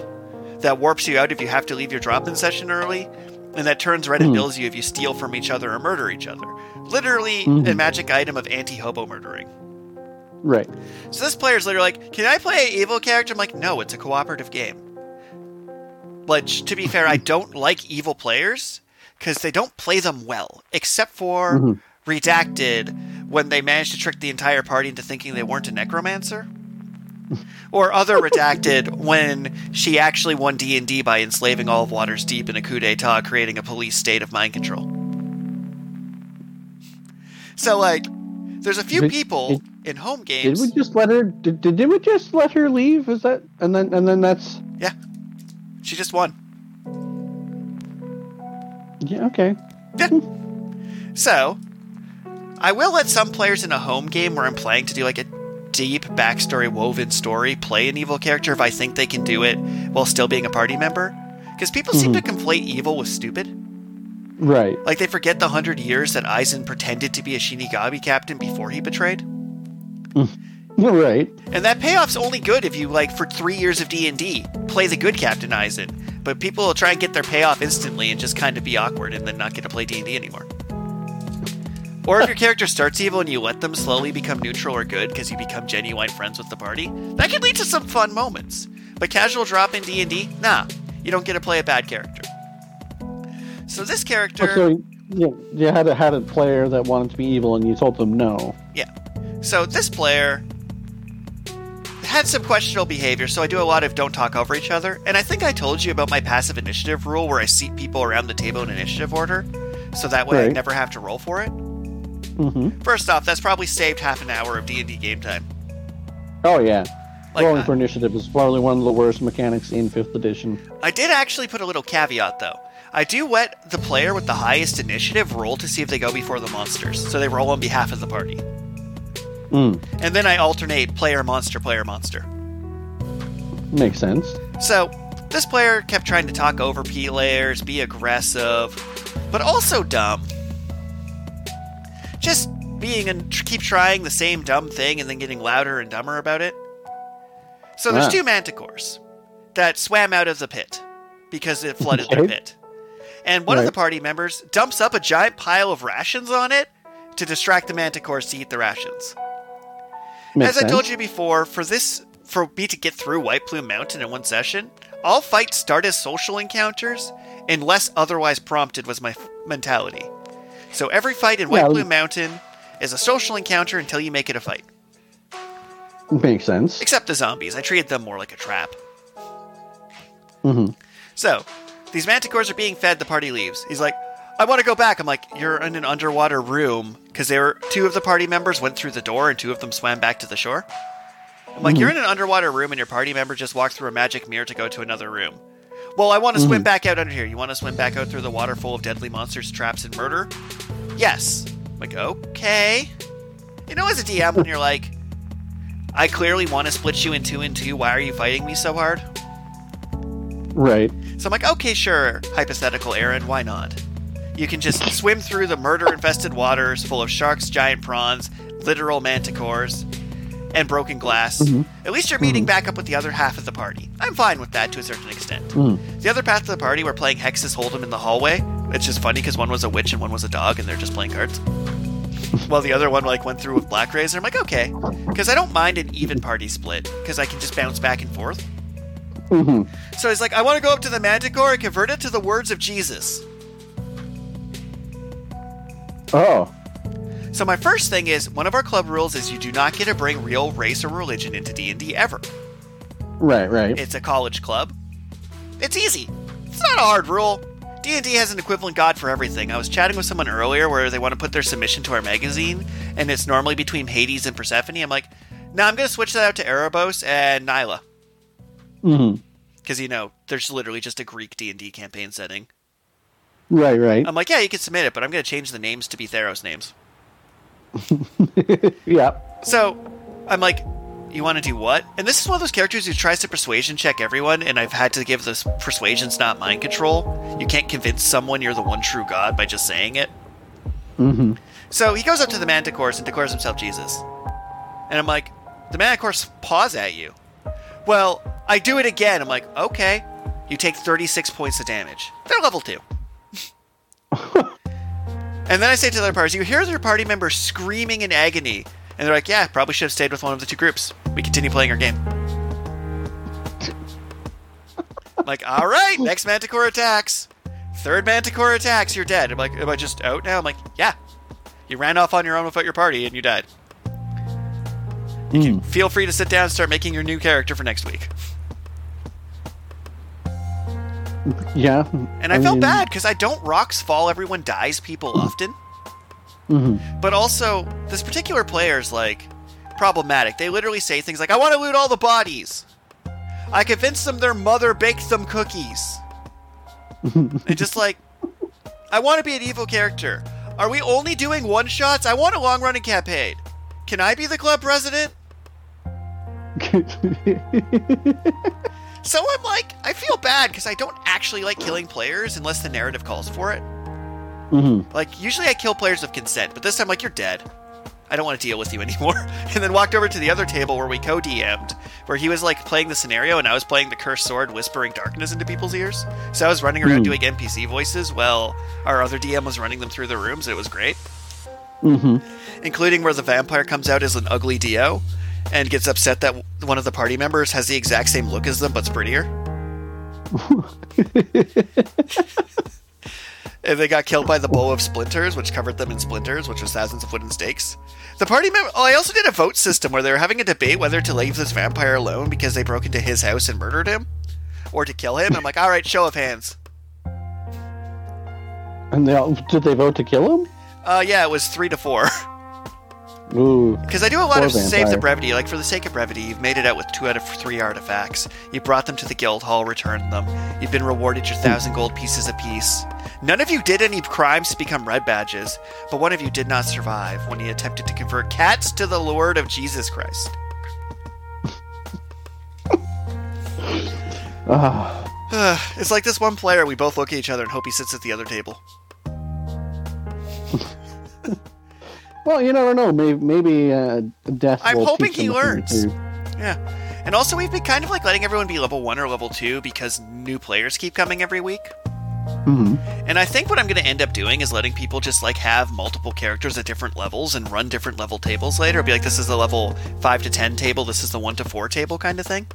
That warps you out if you have to leave your drop in session early, and that turns red and Hmm. bills you if you steal from each other or murder each other. Literally, a Mhm. magic item of anti hobo murdering. Right. So this player's literally like, "Can I play an evil character?" I'm like, "No, it's a cooperative game." But to be fair, I <laughs> don't like evil players because they don't play them well, except for Mhm. redacted when they managed to trick the entire party into thinking they weren't a necromancer. Or other redacted when she actually won D and D by enslaving all of Waters Deep in a coup d'état, creating a police state of mind control. So, like, there's a few Did- people in home games. Did we just let her? Did, did, did we just let her leave? Is that and then and then that's Yeah. She just won. yeah okay. Yeah. So, I will let some players in a home game where I'm playing to do like a deep backstory woven story play an evil character if I think they can do it while still being a party member. Because people seem to hmm. conflate evil with stupid. Right. Like they forget the hundred years that Aizen pretended to be a Shinigami captain before he betrayed. Hmm. <laughs> Right. And that payoff's only good if you like for three years of D and D play the good Captain Aizen. But people will try and get their payoff instantly and just kind of be awkward and then not get to play D and D anymore. Or if your character starts evil and you let them slowly become neutral or good because you become genuine friends with the party, that can lead to some fun moments. But casual drop in D&D, nah. You don't get to play a bad character. So this character... So you, you had a, had a player that wanted to be evil and you told them no. Yeah. So this player had some questionable behavior, so I do a lot of don't talk over each other. And I think I told you about my passive initiative rule where I seat people around the table in initiative order, so that way right. I never have to roll for it. Mm-hmm. First off, that's probably saved half an hour of D and D game time. Oh yeah, like, rolling uh, for initiative is probably one of the worst mechanics in fifth edition. I did actually put a little caveat though. I do let the player with the highest initiative roll to see if they go before the monsters, so they roll on behalf of the party. Mm. And then I alternate player monster, player monster. Makes sense. So, this player kept trying to talk over P layers, be aggressive, but also dumb. Just being and keep trying the same dumb thing and then getting louder and dumber about it. So there's two manticores that swam out of the pit because it flooded okay. their pit. And one right. of the party members dumps up a giant pile of rations on it to distract the manticores to eat the rations. Makes As I told you before, for this for me to get through White Plume Mountain in one session, all fights start as social encounters unless otherwise prompted was my f- mentality. So every fight in White yeah, Plume Mountain is a social encounter until you make it a fight. Makes sense. Except the zombies. I treated them more like a trap. Mm-hmm. So, these manticores are being fed, the party leaves. He's like, I want to go back. I'm like, you're in an underwater room because there were two of the party members went through the door and two of them swam back to the shore. I'm like, mm-hmm. you're in an underwater room and your party member just walked through a magic mirror to go to another room. Well, I want to mm-hmm. swim back out under here. You want to swim back out through the water full of deadly monsters, traps, and murder? Yes. I'm like, okay. You know, as a DM, when you're like, I clearly want to split you in two and two. Why are you fighting me so hard? Right. So I'm like, okay, sure, hypothetical Aaron, why not? You can just swim through the murder infested waters full of sharks, giant prawns, literal manticores, and broken glass. Mm-hmm. At least you're meeting mm-hmm. back up with the other half of the party. I'm fine with that to a certain extent. Mm. The other half of the party were playing Hexus Hold'em in the hallway. It's just funny because one was a witch and one was a dog, and they're just playing cards. <laughs> While the other one like went through with Blackrazor. I'm like, okay, because I don't mind an even party split because I can just bounce back and forth. Mm-hmm. So he's like, I want to go up to the Manticore and convert it to the words of Jesus. Oh. So my first thing is one of our club rules is you do not get to bring real race or religion into D&D ever. Right, right. It's a college club. It's easy. It's not a hard rule. D&D has an equivalent god for everything. I was chatting with someone earlier where they want to put their submission to our magazine and it's normally between Hades and Persephone. I'm like, "No, I'm going to switch that out to Erebos and Nylea." Mhm. Cuz you know, there's literally just a Greek D&D campaign setting. Right, right. I'm like, yeah, you can submit it, but I'm going to change the names to be Theros names. <laughs> yeah. So I'm like, you want to do what? And this is one of those characters who tries to persuasion check everyone, and I've had to give this persuasion's not mind control. You can't convince someone you're the one true God by just saying it. Mm-hmm. So he goes up to the manticores and declares himself Jesus. And I'm like, the manticores pause at you. Well, I do it again. I'm like, okay. You take 36 points of damage. They're level 2. <laughs> and then I say to the other parties, you hear their party members screaming in agony. And they're like, yeah, probably should have stayed with one of the two groups. We continue playing our game. I'm like, all right, <laughs> next Manticore attacks. Third Manticore attacks, you're dead. I'm like, am I just out now? I'm like, yeah. You ran off on your own without your party and you died. You mm. can feel free to sit down and start making your new character for next week. <laughs> Yeah. And I, I felt mean... bad because I don't rocks fall, everyone dies people often. Mm-hmm. But also, this particular player is like problematic. They literally say things like, I want to loot all the bodies. I convinced them their mother baked them cookies. <laughs> and just like, I want to be an evil character. Are we only doing one shots? I want a long running campaign. Can I be the club president? <laughs> So I'm like, I feel bad because I don't actually like killing players unless the narrative calls for it. Mm-hmm. Like, usually I kill players of consent, but this time, like, you're dead. I don't want to deal with you <laughs> anymore. and then walked over to the other table where we co DM'd, where he was like playing the scenario and I was playing the cursed sword, whispering darkness into people's ears. So I was running around mm. doing NPC voices while our other DM was running them through the rooms. It was great. Mm-hmm. Including where the vampire comes out as an ugly Dio and gets upset that one of the party members has the exact same look as them but's prettier. <laughs> and they got killed by the bow of splinters, which covered them in splinters, which was thousands of wooden stakes. The party member. Oh, I also did a vote system where they were having a debate whether to leave this vampire alone because they broke into his house and murdered him, or to kill him. I'm like, all right, show of hands. And they all, did they vote to kill him? Uh, yeah, it was three to four. <laughs> Ooh. Because I do a lot of save the brevity. Like for the sake of brevity, you've made it out with two out of three artifacts. You brought them to the guild hall, returned them. You've been rewarded your thousand gold pieces apiece. None of you did any crimes to become red badges, but one of you did not survive when he attempted to convert cats to the Lord of Jesus Christ. <laughs> Ah, <sighs> it's like this one player. We both look at each other and hope he sits at the other table. Well, you never know. Maybe, maybe uh, death. I'm hoping he him a thing or learns. Yeah. And also, we've been kind of like letting everyone be level one or level two because new players keep coming every week. Mhm. And I think what I'm going to end up doing is letting people just like have multiple characters at different levels and run different level tables later. It'll be like this is the level five to ten table, this is the one to four table kind of thing.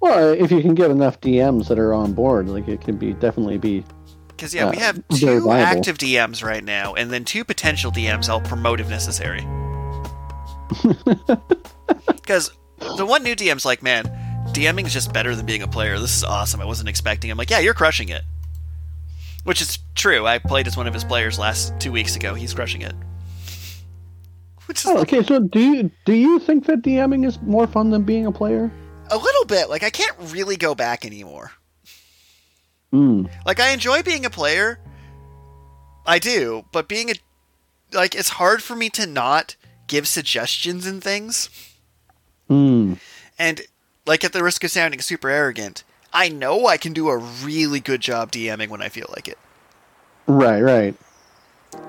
Well, if you can get enough DMs that are on board, like it can be definitely be. Because yeah, we Uh, have two active DMs right now, and then two potential DMs I'll promote if necessary. <laughs> Because the one new DM's like, man, DMing is just better than being a player. This is awesome. I wasn't expecting. I'm like, yeah, you're crushing it. Which is true. I played as one of his players last two weeks ago. He's crushing it. Which is Oh, okay. So, do you do you think that DMing is more fun than being a player? a little bit like I can't really go back anymore. Mm. Like I enjoy being a player. I do, but being a like it's hard for me to not give suggestions and things. Mm. And like at the risk of sounding super arrogant, I know I can do a really good job DMing when I feel like it. Right. Right.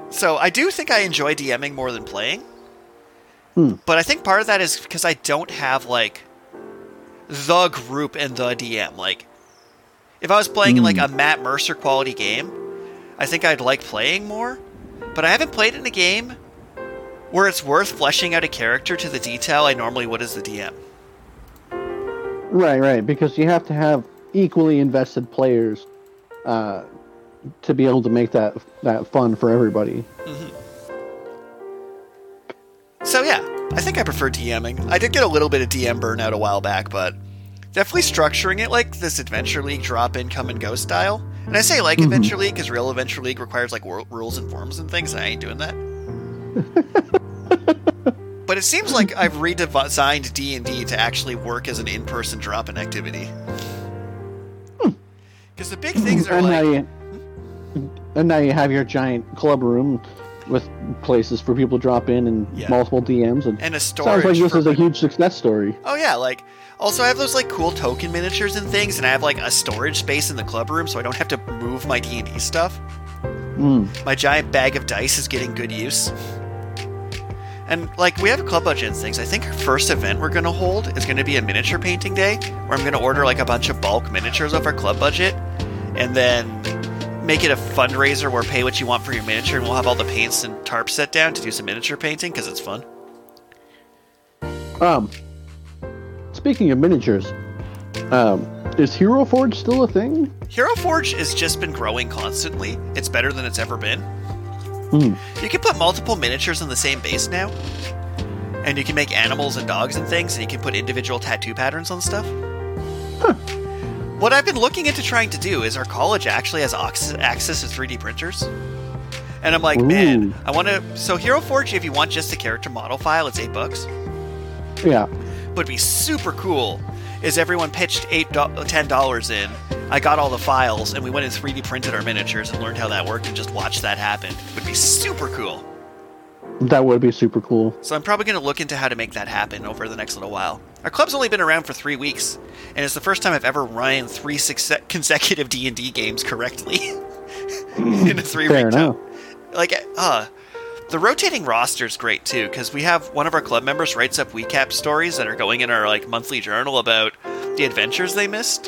So I do think I enjoy DMing more than playing. Hmm. But I think part of that is because I don't have like the group and the DM. Like if I was playing in like a Matt Mercer quality game, I think I'd like playing more. But I haven't played in a game where it's worth fleshing out a character to the detail I normally would as the DM. Right. Right. Because you have to have equally invested players uh, to be able to make that that fun for everybody. So yeah, I think I prefer DMing. I did get a little bit of DM burnout a while back, but definitely structuring it like this Adventure League drop in, come and go style. And I say like mm-hmm. Adventure League because real Adventure League requires like wor- rules and forms and things, and I ain't doing that. <laughs> but it seems like I've redesigned D and D to actually work as an in-person drop-in activity. Hmm. Because the big things are and like now you and now you have your giant club room with places for people to drop in and Yeah. multiple DMs and and a sounds like this is a huge success story. Oh yeah, like also I have those like cool token miniatures and things, and I have like a storage space in the club room, so I don't have to move my D and D stuff. Mm. My giant bag of dice is getting good use. And like we have a club budget and things. I think our first event we're gonna hold is gonna be a miniature painting day, where I'm gonna order like a bunch of bulk miniatures off our club budget, and then make it a fundraiser where pay what you want for your miniature, and we'll have all the paints and tarps set down to do some miniature painting because it's fun. Um, speaking of miniatures, um, is Hero Forge still a thing? Hero Forge has just been growing constantly. It's better than it's ever been. Hmm. You can put multiple miniatures on the same base now. And you can make animals and dogs and things, and you can put individual tattoo patterns on stuff. What I've been looking into trying to do is our college actually has access to 3D printers. And I'm like, man, I want to. So, Hero Forge, if you want just a character model file, it's 8 bucks. Yeah. Would be super cool is everyone pitched eight ten dollars in. I got all the files and we went and 3D printed our miniatures and learned how that worked and just watched that happen. Would be super cool. That would be super cool. So I'm probably going to look into how to make that happen over the next little while. Our club's only been around for three weeks, and it's the first time I've ever run three succe- <laughs> consecutive D and D games correctly <laughs> in a three Fair week enough. time. Like, uh, the rotating roster is great too because we have one of our club members writes up recap stories that are going in our like monthly journal about the adventures they missed.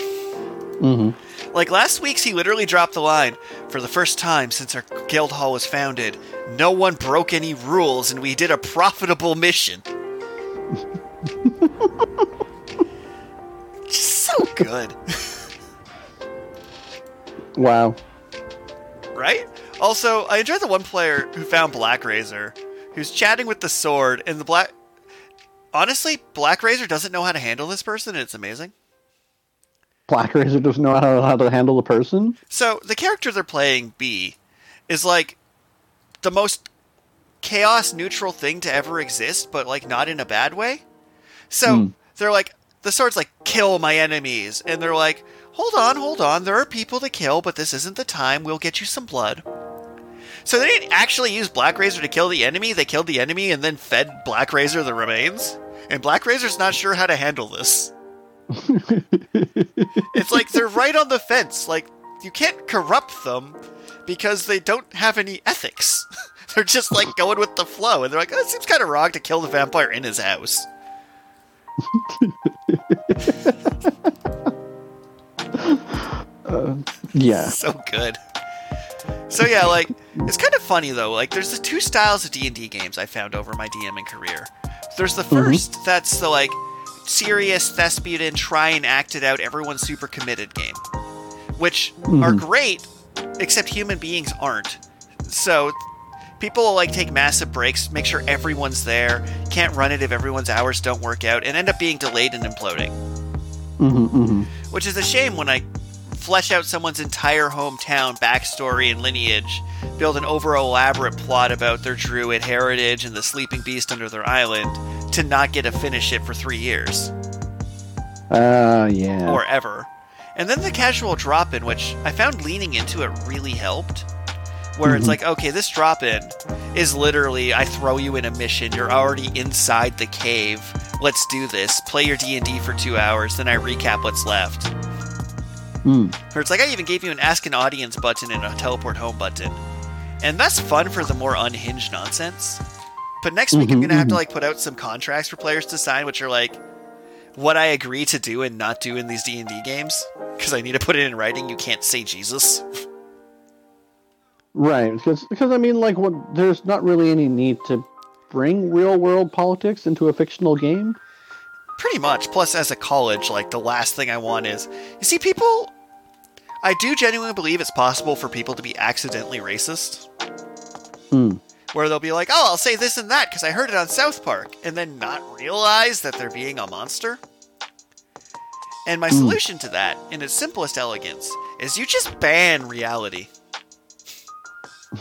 hmm Like last week's, he literally dropped the line For the first time since our guild hall was founded, no one broke any rules and we did a profitable mission. <laughs> So good. wow. Right? Also, I enjoyed the one player who found Blackrazor, who's chatting with the sword, and the black. Honestly, Blackrazor doesn't know how to handle this person, and it's amazing. Black Razor doesn't know how, how to handle the person? So, the character they're playing, B, is like the most chaos neutral thing to ever exist, but like not in a bad way. So, Hmm. they're like, the sword's like, kill my enemies. And they're like, hold on, hold on. There are people to kill, but this isn't the time. We'll get you some blood. So they didn't actually use Blackrazor to kill the enemy. They killed the enemy and then fed Blackrazor the remains. And Blackrazor's not sure how to handle this. <laughs> it's like they're right on the fence. Like, you can't corrupt them because they don't have any ethics. <laughs> they're just like going with the flow. And they're like, oh, it seems kind of wrong to kill the vampire in his house. <laughs> Yeah. so good. So yeah, like it's kind of funny though. Like there's the two styles of D and D games I found over my DMing career. There's the mm-hmm. 1st that's the like serious thespian try and act it out, everyone's super committed game, which are mm-hmm. great, except human beings aren't. So people will like take massive breaks, make sure everyone's there, can't run it if everyone's hours don't work out, and end up being delayed and imploding hmm hmm which is a shame when I flesh out someone's entire hometown backstory and lineage, build an over elaborate plot about their druid heritage and the sleeping beast under their island, to not get to finish it for three years Uh, yeah. or ever. And then the casual drop in, which I found leaning into it really helped. Where it's Mhm. like, okay, this drop in is literally I throw you in a mission. You're already inside the cave. Let's do this. Play your D and D for two hours, then I recap what's left. Or it's like I even gave you an ask an audience button and a teleport home button. And that's fun for the more unhinged nonsense. But next week I'm gonna have to mhm. like put out some contracts for players to sign, which are like what I agree to do and not do in these D and D games. Because I need to put it in writing. You can't say Jesus. <laughs> Right, because because I mean, like, what? There's not really any need to bring real world politics into a fictional game. Pretty much. Plus, as a college, like the last thing I want is you see people. I do genuinely believe it's possible for people to be accidentally racist. Hmm. Where they'll be like, "Oh, I'll say this and that because I heard it on South Park," and then not realize that they're being a monster. And my Hmm. solution to that, in its simplest elegance, is you just ban reality. <laughs>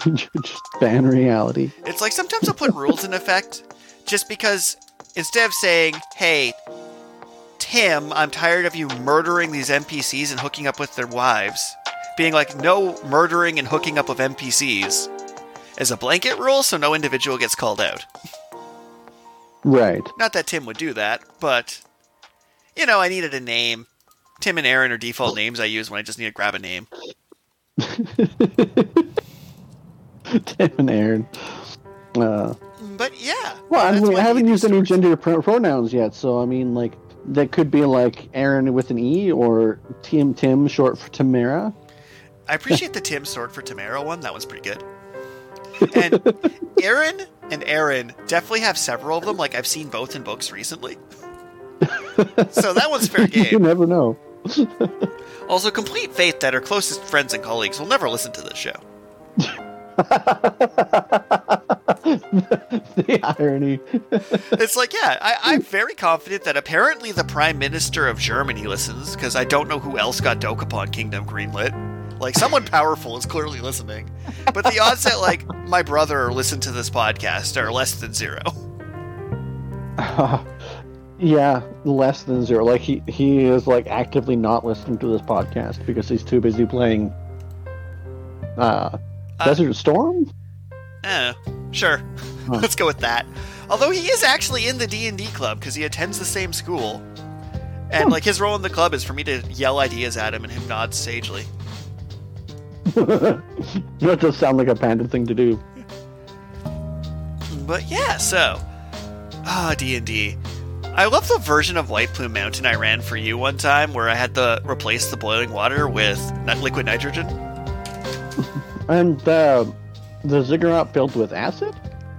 You just ban reality. It's like sometimes I'll put rules in effect just because instead of saying, "Hey, Tim, I'm tired of you murdering these NPCs and hooking up with their wives," being like, "No murdering and hooking up with NPCs." As a blanket rule, so no individual gets called out. Right. Not that Tim would do that, but you know, I needed a name. Tim and Aaron are default names I use when I just need to grab a name. <laughs> Tim and Aaron. Uh, But yeah. well, I, mean, I haven't used any gender pro- pronouns yet, so I mean, like, that could be like Aaron with an E or Tim Tim short for Tamara. I appreciate the Tim sword for Tamara one. That one's pretty good. And Aaron and Aaron definitely have several of them. Like I've seen both in books recently. <laughs> so that one's fair game. you never know. Also, complete faith that our closest friends and colleagues will never listen to this show. <laughs> the irony. It's like, yeah, I, I'm very confident that apparently the Prime Minister of Germany listens, because I don't know who else got Dokapon Kingdom greenlit. Like, someone powerful is clearly listening. But the odds that, like, my brother listened to this podcast are less than zero. <laughs> <laughs> yeah, less than zero. Like he he is like actively not listening to this podcast because he's too busy playing. Uh, Uh, Desert Storm. Eh, sure. <laughs> Huh. Let's go with that. Although he is actually in the D&D club, because he attends the same school. And, like, his role in the club is for me to yell ideas at him and him nod sagely. <laughs> that does sound like a panda thing to do. But yeah, so ah D and D. I love the version of White Plume Mountain I ran for you one time, where I had to replace the boiling water with liquid nitrogen. <laughs> And uh, the ziggurat filled with acid.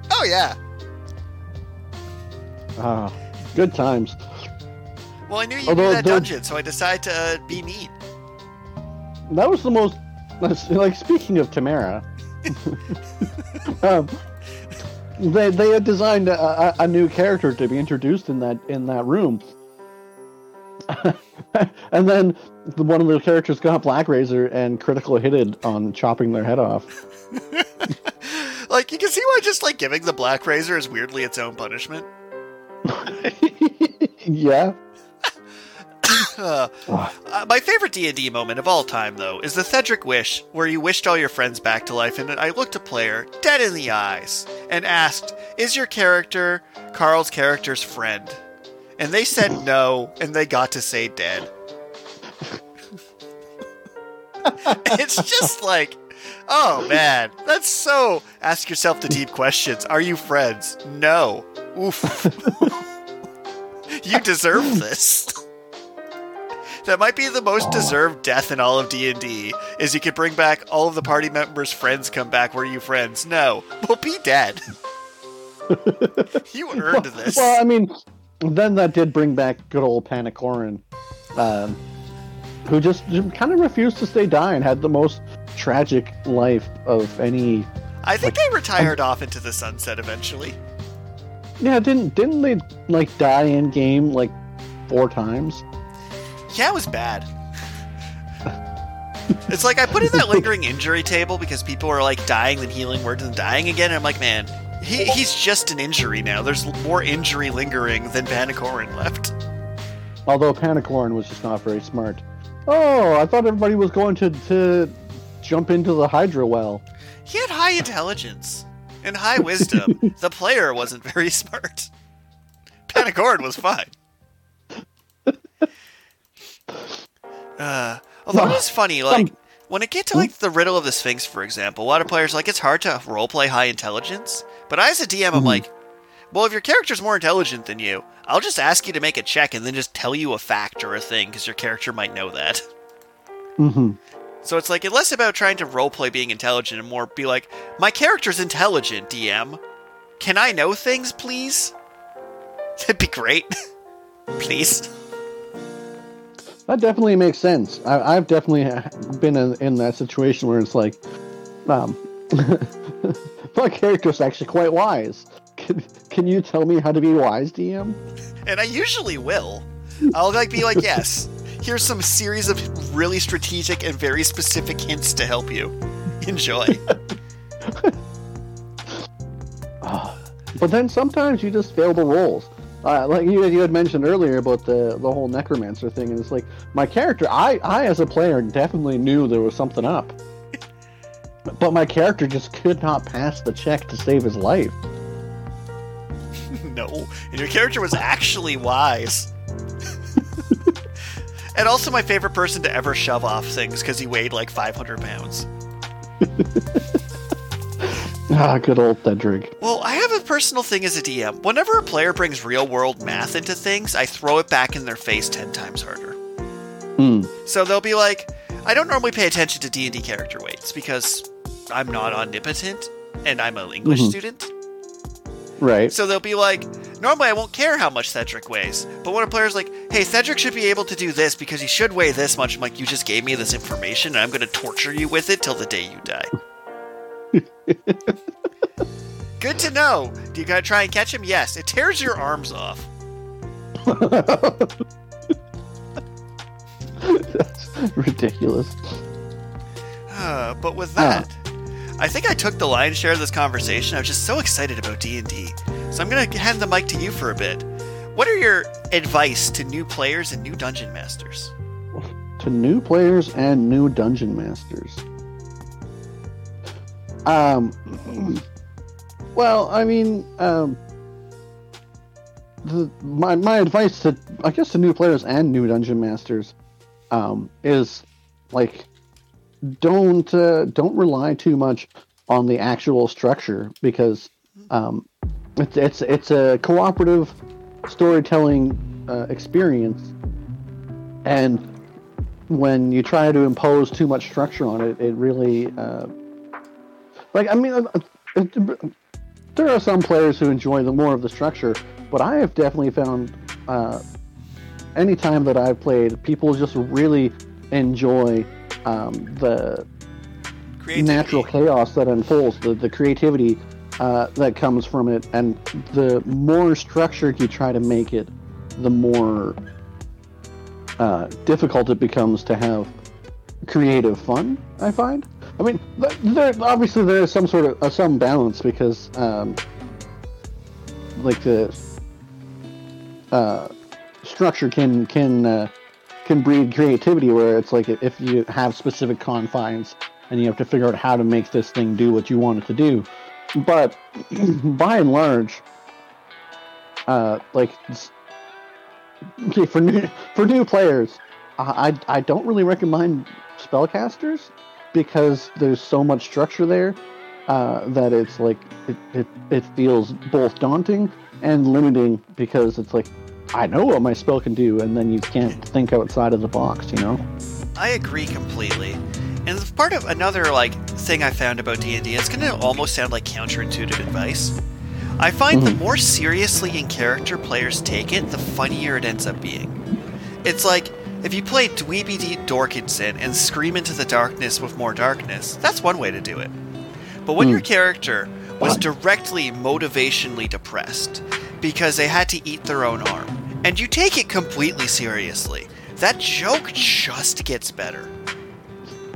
Oh yeah, Ah, good times. Well, I knew you Although, knew that dungeon, so I decided to uh, be mean. That was the most. Like speaking of Tamara, um, they they had designed a, a, new character to be introduced in that in that room, <laughs> and then the, one of the characters got Blackrazor and critical hitted on chopping their head off. <laughs> like you can see why just like giving the Blackrazor is weirdly its own punishment. <laughs> yeah. Uh, my favorite D&D moment of all time, though, is the Thedric wish, where you wished all your friends back to life, and I looked a player dead in the eyes and asked, "Is your character Carl's character's friend?" And they said <laughs> no, and they got to say dead. <laughs> it's just like, oh man, that's so. Ask yourself the deep questions. Are you friends? No. Oof. <laughs> you deserve this. That might be the most deserved death in all of D&D is you could bring back all of the party members friends come back. Were you friends? No. Well be dead. You earned well, this. well i mean then that did bring back good old Panicorin, um, who just, kind of refused to stay die and had the most tragic life of any i think like, they retired um, off into the sunset eventually. Yeah didn't didn't they like die in game like four times yeah, it was bad. it's like I put in that lingering injury table because people are like dying, then healing, words, and dying again. And I'm like, man, he, he's just an injury now. There's more injury lingering than Panicorin left. Although Panicorin was just not very smart. Oh, I thought everybody was going to, to jump into the Hydra well. He had high intelligence and high wisdom. <laughs> the player wasn't very smart. Panicorin was fine. Uh, although it is funny, like when it gets to like the riddle of the Sphinx, for example, a lot of players like it's hard to roleplay high intelligence. But I, as a DM, I'm mm-hmm. like, well, if your character's more intelligent than you, I'll just ask you to make a check and then just tell you a fact or a thing because your character might know that. Mm-hmm. So it's like less about trying to roleplay being intelligent and more be like, my character's intelligent, DM. Can I know things, please? <laughs> That'd be great. <laughs> please. That definitely makes sense. I, have definitely been in, in, that situation where it's like, um, <laughs> my character's actually quite wise. Can, can you tell me how to be wise, DM? And I usually will. I'll like be like, yes. Here's some series of really strategic and very specific hints to help you. Enjoy. <laughs> but then sometimes you just fail the rolls uh, like you, you had mentioned earlier about the the whole necromancer thing, and it's like my character, I I as a player definitely knew there was something up, <laughs> but my character just could not pass the check to save his life. <laughs> no, and your character was actually wise. <laughs> and also my favorite person to ever shove off things because he weighed like 500 pounds. Ah, good old Thedric. Well, I have a personal thing as a DM. Whenever a player brings real world math into things, I throw it back in their face ten times harder. Mm. So they'll be like, I don't normally pay attention to D and D character weights because I'm not omnipotent and I'm an English mm-hmm. student. Right. So they'll be like, normally I won't care how much Cedric weighs, but when a player's like, hey, Thedric should be able to do this because he should weigh this much, I'm like, you just gave me this information and I'm going to torture you with it till the day you die. <laughs> Good to know. Do you gotta try and catch him? Yes. It tears your arms off. That's ridiculous. Uh, but with that, I think I took the lion's share of this conversation. I was just so excited about D and D, so I'm gonna hand the mic to you for a bit. What are your advice to new players and new dungeon masters? To new players and new dungeon masters. Um, well, I mean, um, the, my my advice to I guess to new players and new dungeon masters, um, is like don't uh, don't rely too much on the actual structure because um, it's it's it's a cooperative storytelling uh, experience, and when you try to impose too much structure on it, it really uh, like, I mean, uh, there are some players who enjoy the more of the structure, but I have definitely found uh, any time that I've played, people just really enjoy um, the natural chaos that unfolds, the, the creativity uh, that comes from it, and the more structured you try to make it, the more uh, difficult it becomes to have creative fun. I find. I mean, there obviously there is some sort of uh, some balance because, um, like the uh, structure can can uh, can breed creativity where it's like if you have specific confines and you have to figure out how to make this thing do what you want it to do. But <clears throat> by and large, uh, like <laughs> for new for new players, I I don't really recommend spellcasters because there's so much structure there uh, that it's like it, it it feels both daunting and limiting because it's like I know what my spell can do, and then you can't think outside of the box, you know. I agree completely. And part of another like thing I found about D and D, it's gonna almost sound like counterintuitive advice. I find mm-hmm. the more seriously in character players take it, the funnier it ends up being. It's like if you play Dweeby. Dorkinson and scream into the darkness with more darkness, that's one way to do it. But when mm. your character was directly motivationally depressed because they had to eat their own arm, and you take it completely seriously, that joke just gets better.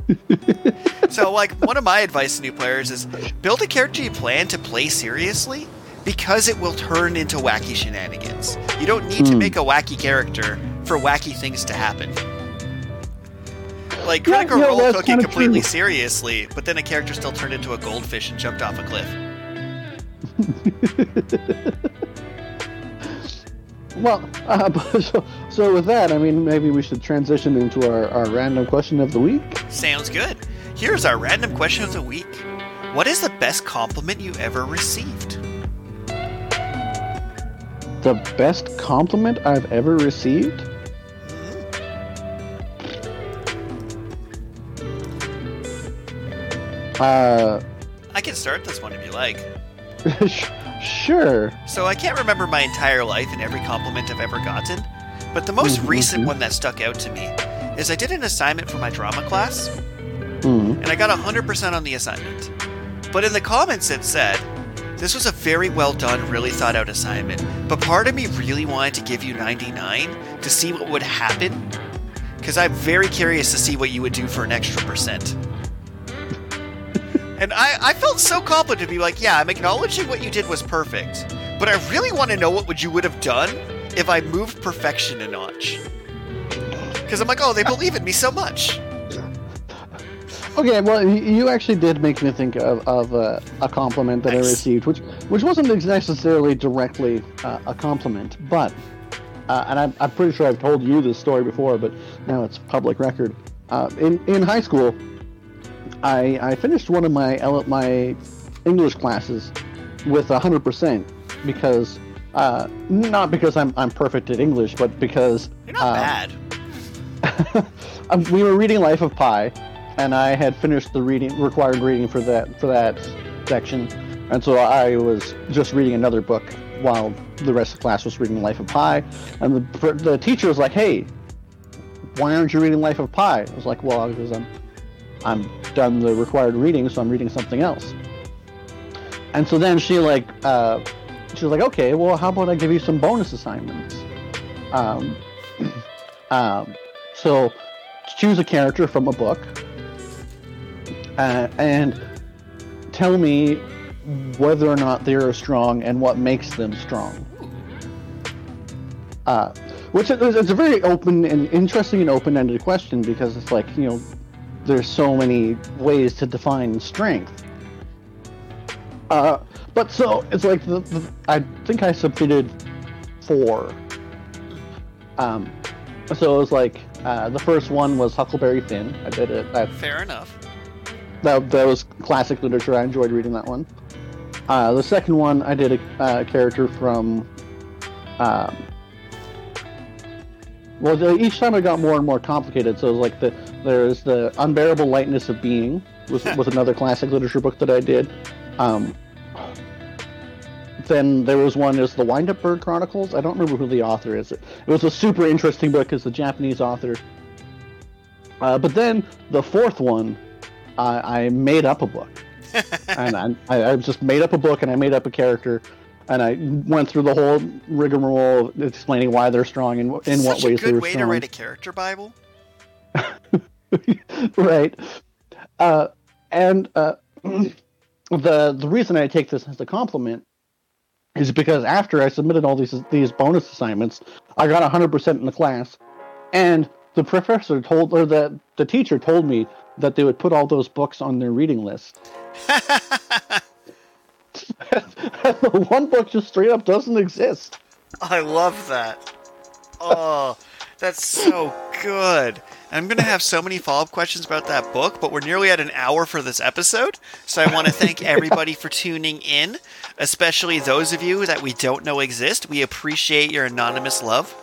<laughs> so, like, one of my advice to new players is build a character you plan to play seriously because it will turn into wacky shenanigans. You don't need mm. to hmm. make a wacky character for wacky things to happen. Like, Critical yeah, Role took it completely true. seriously, but then a character still turned into a goldfish and jumped off a cliff. <laughs> Well, uh, <laughs> so, so with that, I mean, maybe we should transition into our, our random question of the week. Sounds good. Here's our random question of the week What is the best compliment you ever received? The best compliment I've ever received? Uh, I can start this one if you like. <laughs> Sure. So I can't remember my entire life and every compliment I've ever gotten, but the most mm-hmm. recent one that stuck out to me is I did an assignment for my drama class, mm-hmm. and I got 100% on the assignment. But in the comments it said, this was a very well done, really thought out assignment, but part of me really wanted to give you 99 to see what would happen, because I'm very curious to see what you would do for an extra percent. And I, I felt so confident to be like, yeah, I'm acknowledging what you did was perfect, but I really want to know what would you would have done if I moved perfection a notch. Because I'm like, oh, they <laughs> believe in me so much. Okay, well, you actually did make me think of, of uh, a compliment that nice. I received, which which wasn't necessarily directly uh, a compliment, but uh, and I'm, I'm pretty sure I've told you this story before, but now it's public record. Uh, in in high school, I, I finished one of my my English classes with hundred percent because uh, not because I'm I'm perfect at English, but because you're not bad. <laughs> Um, we were reading Life of Pi, and I had finished the reading required reading for that for that section, and so I was just reading another book while the rest of the class was reading Life of Pi, and the the teacher was like, "Hey, why aren't you reading Life of Pi?" I was like, "Well, because I'm I'm done the required reading, so I'm reading something else. And so then she like uh, she's like, okay, well, how about I give you some bonus assignments? Um, <clears throat> um, so choose a character from a book uh, and tell me whether or not they are strong and what makes them strong. Uh, which it's a very open and interesting and open-ended question because it's like you know there's so many ways to define strength. Uh, but so it's like the, the, I think I submitted four. Um, so it was like uh, the first one was Huckleberry Finn. I did it. I, Fair enough. That that was classic literature. I enjoyed reading that one. Uh, the second one I did a uh, character from. Um, well, each time it got more and more complicated. So it was like the there's the unbearable lightness of being was <laughs> was another classic literature book that I did. Um, then there was one is the Wind Up Bird Chronicles. I don't remember who the author is. It, it was a super interesting book. It's a Japanese author. Uh, but then the fourth one, I, I made up a book, <laughs> and I, I just made up a book and I made up a character, and I went through the whole rigmarole of explaining why they're strong and in what ways they're strong. Such a good way to write a character bible. <laughs> <laughs> right, uh, and uh, <clears throat> the the reason I take this as a compliment is because after I submitted all these these bonus assignments, I got 100% in the class, and the professor told or the the teacher told me that they would put all those books on their reading list. The <laughs> <laughs> one book just straight up doesn't exist. I love that. Oh, that's so good. I'm going to have so many follow up questions about that book, but we're nearly at an hour for this episode. So I want to thank everybody for tuning in, especially those of you that we don't know exist. We appreciate your anonymous love.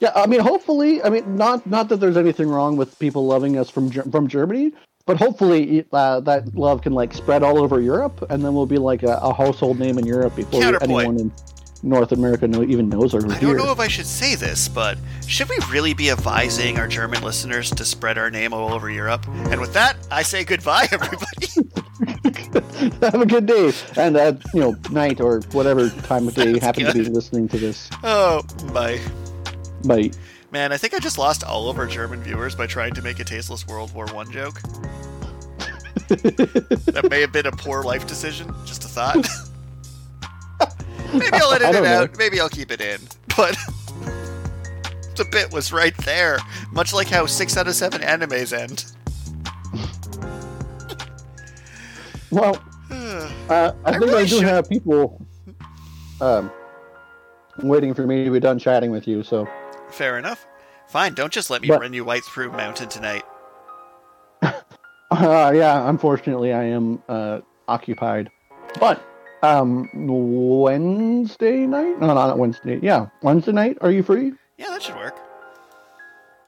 Yeah, I mean, hopefully, I mean, not not that there's anything wrong with people loving us from from Germany, but hopefully uh, that love can like spread all over Europe, and then we'll be like a, a household name in Europe before anyone in North America know, even knows our I don't know if I should say this, but should we really be advising our German listeners to spread our name all over Europe? And with that, I say goodbye, <laughs> everybody. <laughs> Have a good day, and uh, you know, night or whatever time of day you happen good. to be listening to this. Oh, bye. Bye. Man, I think I just lost all of our German viewers by trying to make a tasteless World War One joke. <laughs> that may have been a poor life decision. Just a thought. <laughs> Maybe I'll edit it out. Know. Maybe I'll keep it in. But <laughs> the bit was right there, much like how six out of seven animes end. <laughs> well, <sighs> uh, I, I, think really I do should... have people um, waiting for me to be done chatting with you. So fair enough. Fine. Don't just let me but, run you right through Mountain tonight. uh, yeah, unfortunately, I am uh, occupied. But um, Wednesday night? No, not Wednesday. Yeah, Wednesday night. Are you free? Yeah, that should work.